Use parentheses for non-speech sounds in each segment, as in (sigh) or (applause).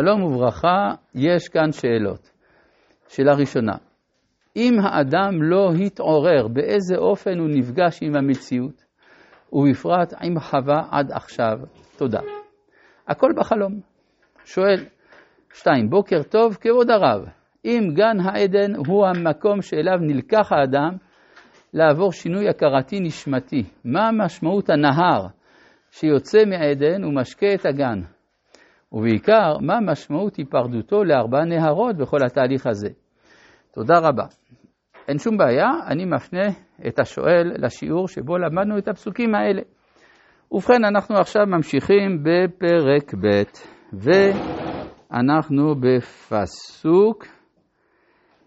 שלום וברכה, יש כאן שאלות. שאלה ראשונה, אם האדם לא התעורר באיזה אופן הוא נפגש עם המציאות, ובפרט עם חווה עד עכשיו, תודה. הכל בחלום. שואל, שתיים, בוקר טוב, כבוד הרב, אם גן העדן הוא המקום שאליו נלקח האדם לעבור שינוי הכרתי נשמתי, מה משמעות הנהר שיוצא מעדן ומשקה את הגן? ובעיקר, מה משמעות היפרדותו לארבע נהרות בכל התהליך הזה. תודה רבה. אין שום בעיה, אני מפנה את השואל לשיעור שבו למדנו את הפסוקים האלה. ובכן, אנחנו עכשיו ממשיכים בפרק ב', ואנחנו בפסוק,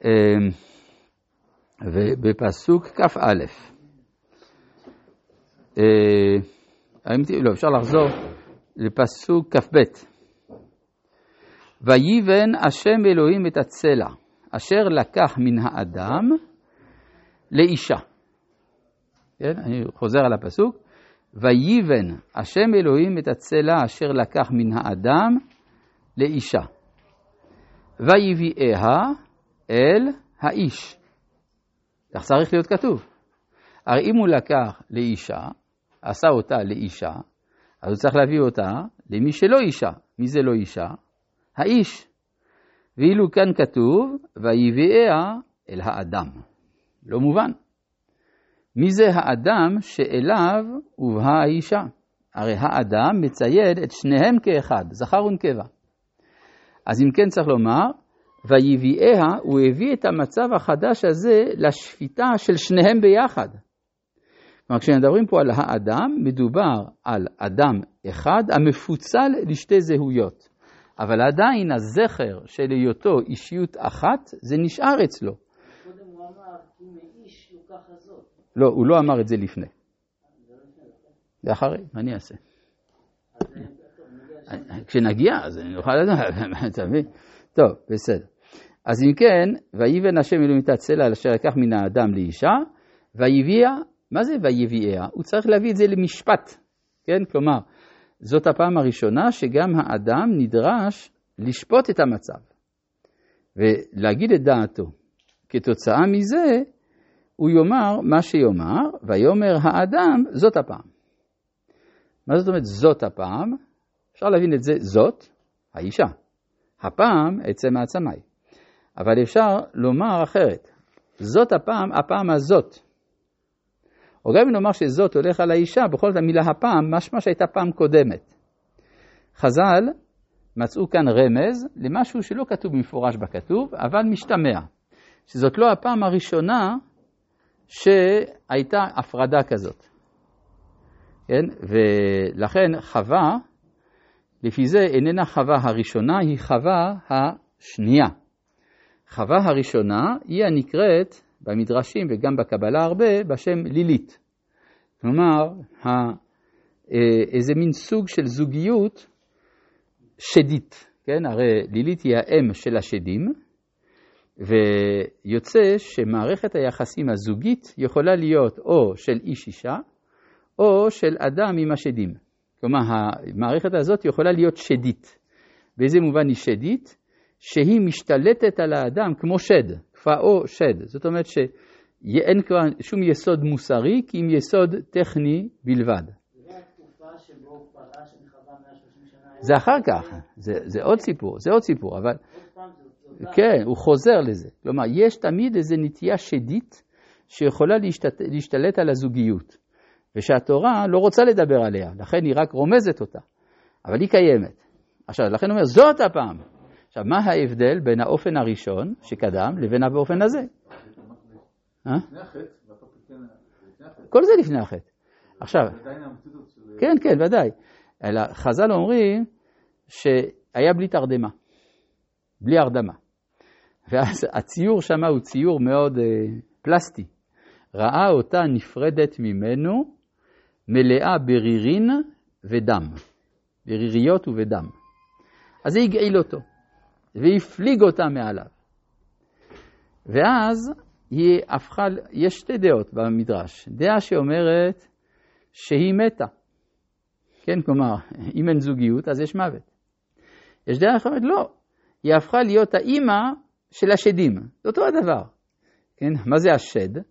אה, בפסוק כ"א. אה, לא, אפשר לחזור לפסוק כ"ב. ויבן השם אלוהים את הצלע, אשר לקח מן האדם לאישה. כן, אני חוזר על הפסוק. ויבן השם אלוהים את הצלע אשר לקח מן האדם לאישה. ויביאיה אל האיש. כך צריך להיות כתוב. הרי אם הוא לקח לאישה, עשה אותה לאישה, אז הוא צריך להביא אותה למי שלא אישה. מי זה לא אישה? האיש. ואילו כאן כתוב, ויביאיה אל האדם. לא מובן. מי זה האדם שאליו הובאה האישה? הרי האדם מציין את שניהם כאחד, זכר ונקבה. אז אם כן צריך לומר, ויביאיה, הוא הביא את המצב החדש הזה לשפיטה של שניהם ביחד. כלומר, כשמדברים פה על האדם, מדובר על אדם אחד המפוצל לשתי זהויות. אבל עדיין הזכר של היותו אישיות אחת, זה נשאר אצלו. קודם הוא אמר, כי מאיש לוקח הזאת. לא, הוא לא אמר את זה לפני. זה אחרי, מה אני אעשה? כשנגיע, אז אני אוכל לדעת, (laughs) אתה מבין? טוב, בסדר. אז אם כן, ויבן השם אלוהים את הצלע אשר לקח מן האדם לאישה, ויביאה, מה זה ויביאיה? הוא צריך להביא את זה למשפט, כן? כלומר, זאת הפעם הראשונה שגם האדם נדרש לשפוט את המצב ולהגיד את דעתו. כתוצאה מזה, הוא יאמר מה שיאמר, ויאמר האדם, זאת הפעם. מה זאת אומרת זאת הפעם? אפשר להבין את זה, זאת, האישה. הפעם, עצם מעצמי. אבל אפשר לומר אחרת, זאת הפעם, הפעם הזאת. או גם אם נאמר שזאת הולך על האישה, בכל זאת המילה הפעם, משמע שהייתה פעם קודמת. חז"ל מצאו כאן רמז למשהו שלא כתוב במפורש בכתוב, אבל משתמע, שזאת לא הפעם הראשונה שהייתה הפרדה כזאת. כן? ולכן חווה, לפי זה איננה חווה הראשונה, היא חווה השנייה. חווה הראשונה היא הנקראת במדרשים וגם בקבלה הרבה בשם לילית. כלומר, אה, איזה מין סוג של זוגיות שדית, כן? הרי לילית היא האם של השדים, ויוצא שמערכת היחסים הזוגית יכולה להיות או של איש אישה, או של אדם עם השדים. כלומר, המערכת הזאת יכולה להיות שדית. באיזה מובן היא שדית? שהיא משתלטת על האדם כמו שד, כפאו שד. זאת אומרת שאין כבר שום יסוד מוסרי, כי אם יסוד טכני בלבד. זה אחר כך, זה, זה עוד סיפור, זה עוד סיפור, אבל... כן, הוא חוזר לזה. כלומר, יש תמיד איזו נטייה שדית שיכולה להשתת, להשתלט על הזוגיות, ושהתורה לא רוצה לדבר עליה, לכן היא רק רומזת אותה, אבל היא קיימת. עכשיו, לכן הוא אומר, זאת הפעם. עכשיו, מה ההבדל בין האופן הראשון שקדם לבין האופן הזה? אה? כל זה לפני החטא. עכשיו, כן, כן, ודאי. אלא חז"ל אומרים שהיה בלי תרדמה, בלי הרדמה. ואז הציור שם הוא ציור מאוד uh, פלסטי. ראה אותה נפרדת ממנו, מלאה ברירין ודם, בריריות ובדם. אז זה הגעיל אותו, והפליג אותה מעליו. ואז היא הפכה, יש שתי דעות במדרש. דעה שאומרת שהיא מתה. כן, כלומר, אם אין זוגיות אז יש מוות. יש דעה אחרת, לא. היא הפכה להיות האימא של השדים. זה אותו הדבר. כן? מה זה השד?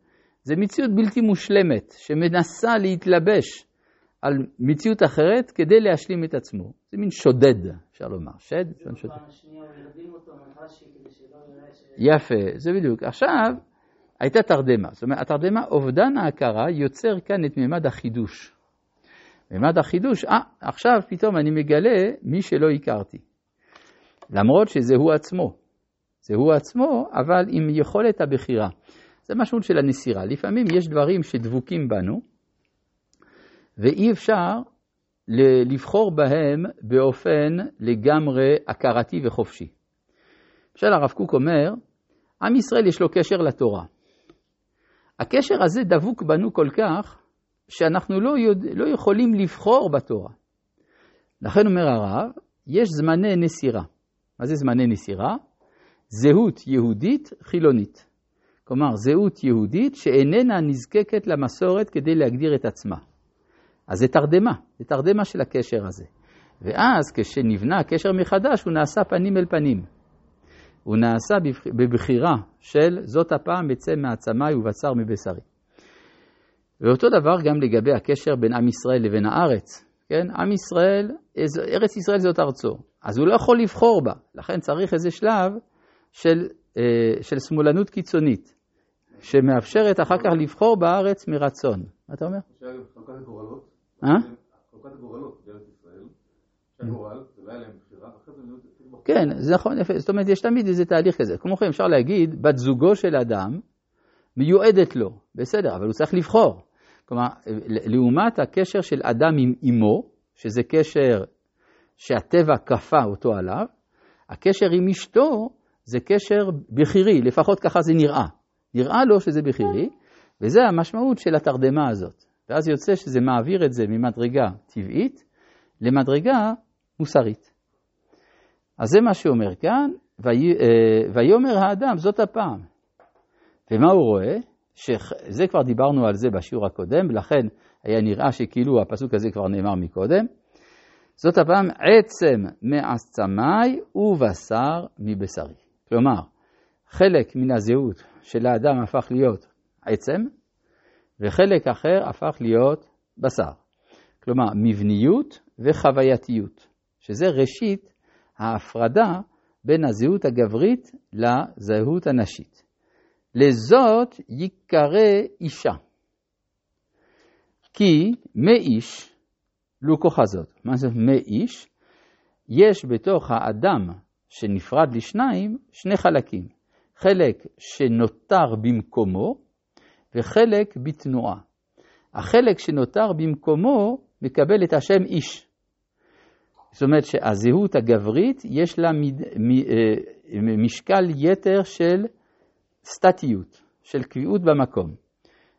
זה מציאות בלתי מושלמת, שמנסה להתלבש על מציאות אחרת כדי להשלים את עצמו. זה מין שודד, אפשר לומר. שד, זה מין שודד. פעם שנייה הוא הרדים אותו מרש"י כדי שלא יראה ש... יפה, זה בדיוק. עכשיו, הייתה תרדמה. זאת אומרת, התרדמה, אובדן ההכרה יוצר כאן את מימד החידוש. מימד החידוש, אה, עכשיו פתאום אני מגלה מי שלא הכרתי. למרות שזה הוא עצמו. זה הוא עצמו, אבל עם יכולת הבחירה. זה משמעות של הנסירה. לפעמים יש דברים שדבוקים בנו, ואי אפשר לבחור בהם באופן לגמרי הכרתי וחופשי. למשל הרב קוק אומר, עם ישראל יש לו קשר לתורה. הקשר הזה דבוק בנו כל כך, שאנחנו לא, יודע, לא יכולים לבחור בתורה. לכן אומר הרב, יש זמני נסירה. מה זה זמני נסירה? זהות יהודית חילונית. כלומר, זהות יהודית שאיננה נזקקת למסורת כדי להגדיר את עצמה. אז זה תרדמה, זה תרדמה של הקשר הזה. ואז כשנבנה הקשר מחדש, הוא נעשה פנים אל פנים. הוא נעשה בבחירה של זאת הפעם אצא מעצמי ובשר מבשרי. ואותו דבר גם לגבי הקשר בין עם ישראל לבין הארץ. כן, עם ישראל, ארץ ישראל זאת ארצו, אז הוא לא יכול לבחור בה, לכן צריך איזה שלב של, אה, של שמאלנות קיצונית, שמאפשרת אחר כך לבחור בארץ מרצון. מה אתה אומר? אה? לא. כן, זה נכון, יפה. זאת אומרת, יש תמיד איזה תהליך כזה. כמו כן, אפשר להגיד, בת זוגו של אדם מיועדת לו, בסדר, אבל הוא צריך לבחור. כלומר, לעומת הקשר של אדם עם אמו, שזה קשר שהטבע כפה אותו עליו, הקשר עם אשתו זה קשר בכירי, לפחות ככה זה נראה. נראה לו שזה בכירי, וזה המשמעות של התרדמה הזאת. ואז יוצא שזה מעביר את זה ממדרגה טבעית למדרגה מוסרית. אז זה מה שאומר כאן, אה, ויאמר האדם, זאת הפעם. ומה הוא רואה? שזה כבר דיברנו על זה בשיעור הקודם, לכן היה נראה שכאילו הפסוק הזה כבר נאמר מקודם. זאת הפעם עצם מעצמי ובשר מבשרי. כלומר, חלק מן הזהות של האדם הפך להיות עצם, וחלק אחר הפך להיות בשר. כלומר, מבניות וחווייתיות, שזה ראשית ההפרדה בין הזהות הגברית לזהות הנשית. לזאת ייקרא אישה. כי מאיש, לו כוחזות. מה זה מאיש? יש בתוך האדם שנפרד לשניים שני חלקים. חלק שנותר במקומו וחלק בתנועה. החלק שנותר במקומו מקבל את השם איש. זאת אומרת שהזהות הגברית יש לה מד, מ, אה, משקל יתר של סטטיות, של קביעות במקום,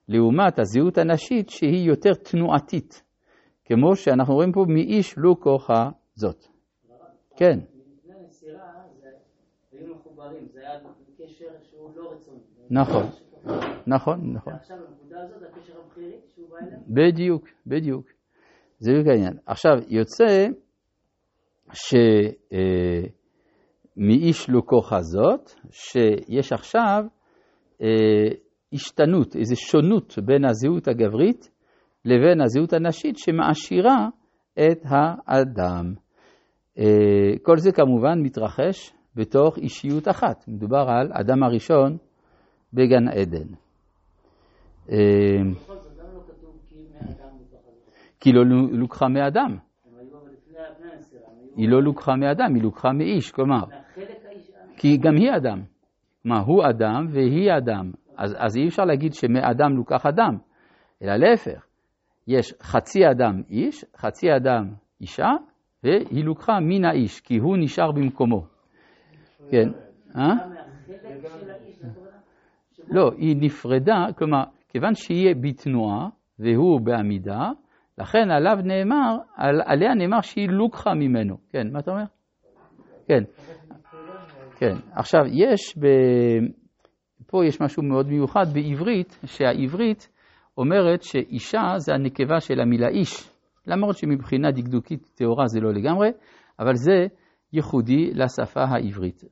לעומת הזהות הנשית שהיא יותר תנועתית, כמו שאנחנו רואים פה מאיש לו כוחה זאת. כן. לא. נכון, נכון, נכון. ועכשיו בנקודה הזאת הקשר הבכירי שהוא בא אליהם? בדיוק, בדיוק. זה בדיוק העניין. עכשיו, יוצא שמאיש לו כוחה זאת, שיש עכשיו אה, השתנות, איזו שונות בין הזהות הגברית לבין הזהות הנשית שמעשירה את האדם. אה, כל זה כמובן מתרחש בתוך אישיות אחת. מדובר על אדם הראשון בגן עדן. אה, למה לא כי לא לוקחה מאדם. היא לא לוקחה מאדם, היא לוקחה מאיש. כלומר. כי גם היא אדם. כלומר, הוא אדם והיא אדם. אז, אז אי אפשר להגיד שמאדם לוקח אדם, אלא להפך. יש חצי אדם איש, חצי אדם אישה, והיא לוקחה מן האיש, כי הוא נשאר במקומו. כן. אה? מהחלק של האיש, הכוונה? שבו- לא, היא נפרדה, כלומר, כיוון שהיא בתנועה והוא בעמידה, לכן עליו נאמר, על, עליה נאמר שהיא לוקחה ממנו. כן, מה אתה אומר? כן. כן. עכשיו, יש, ב... פה יש משהו מאוד מיוחד בעברית, שהעברית אומרת שאישה זה הנקבה של המילה איש, למרות שמבחינה דקדוקית טהורה זה לא לגמרי, אבל זה ייחודי לשפה העברית.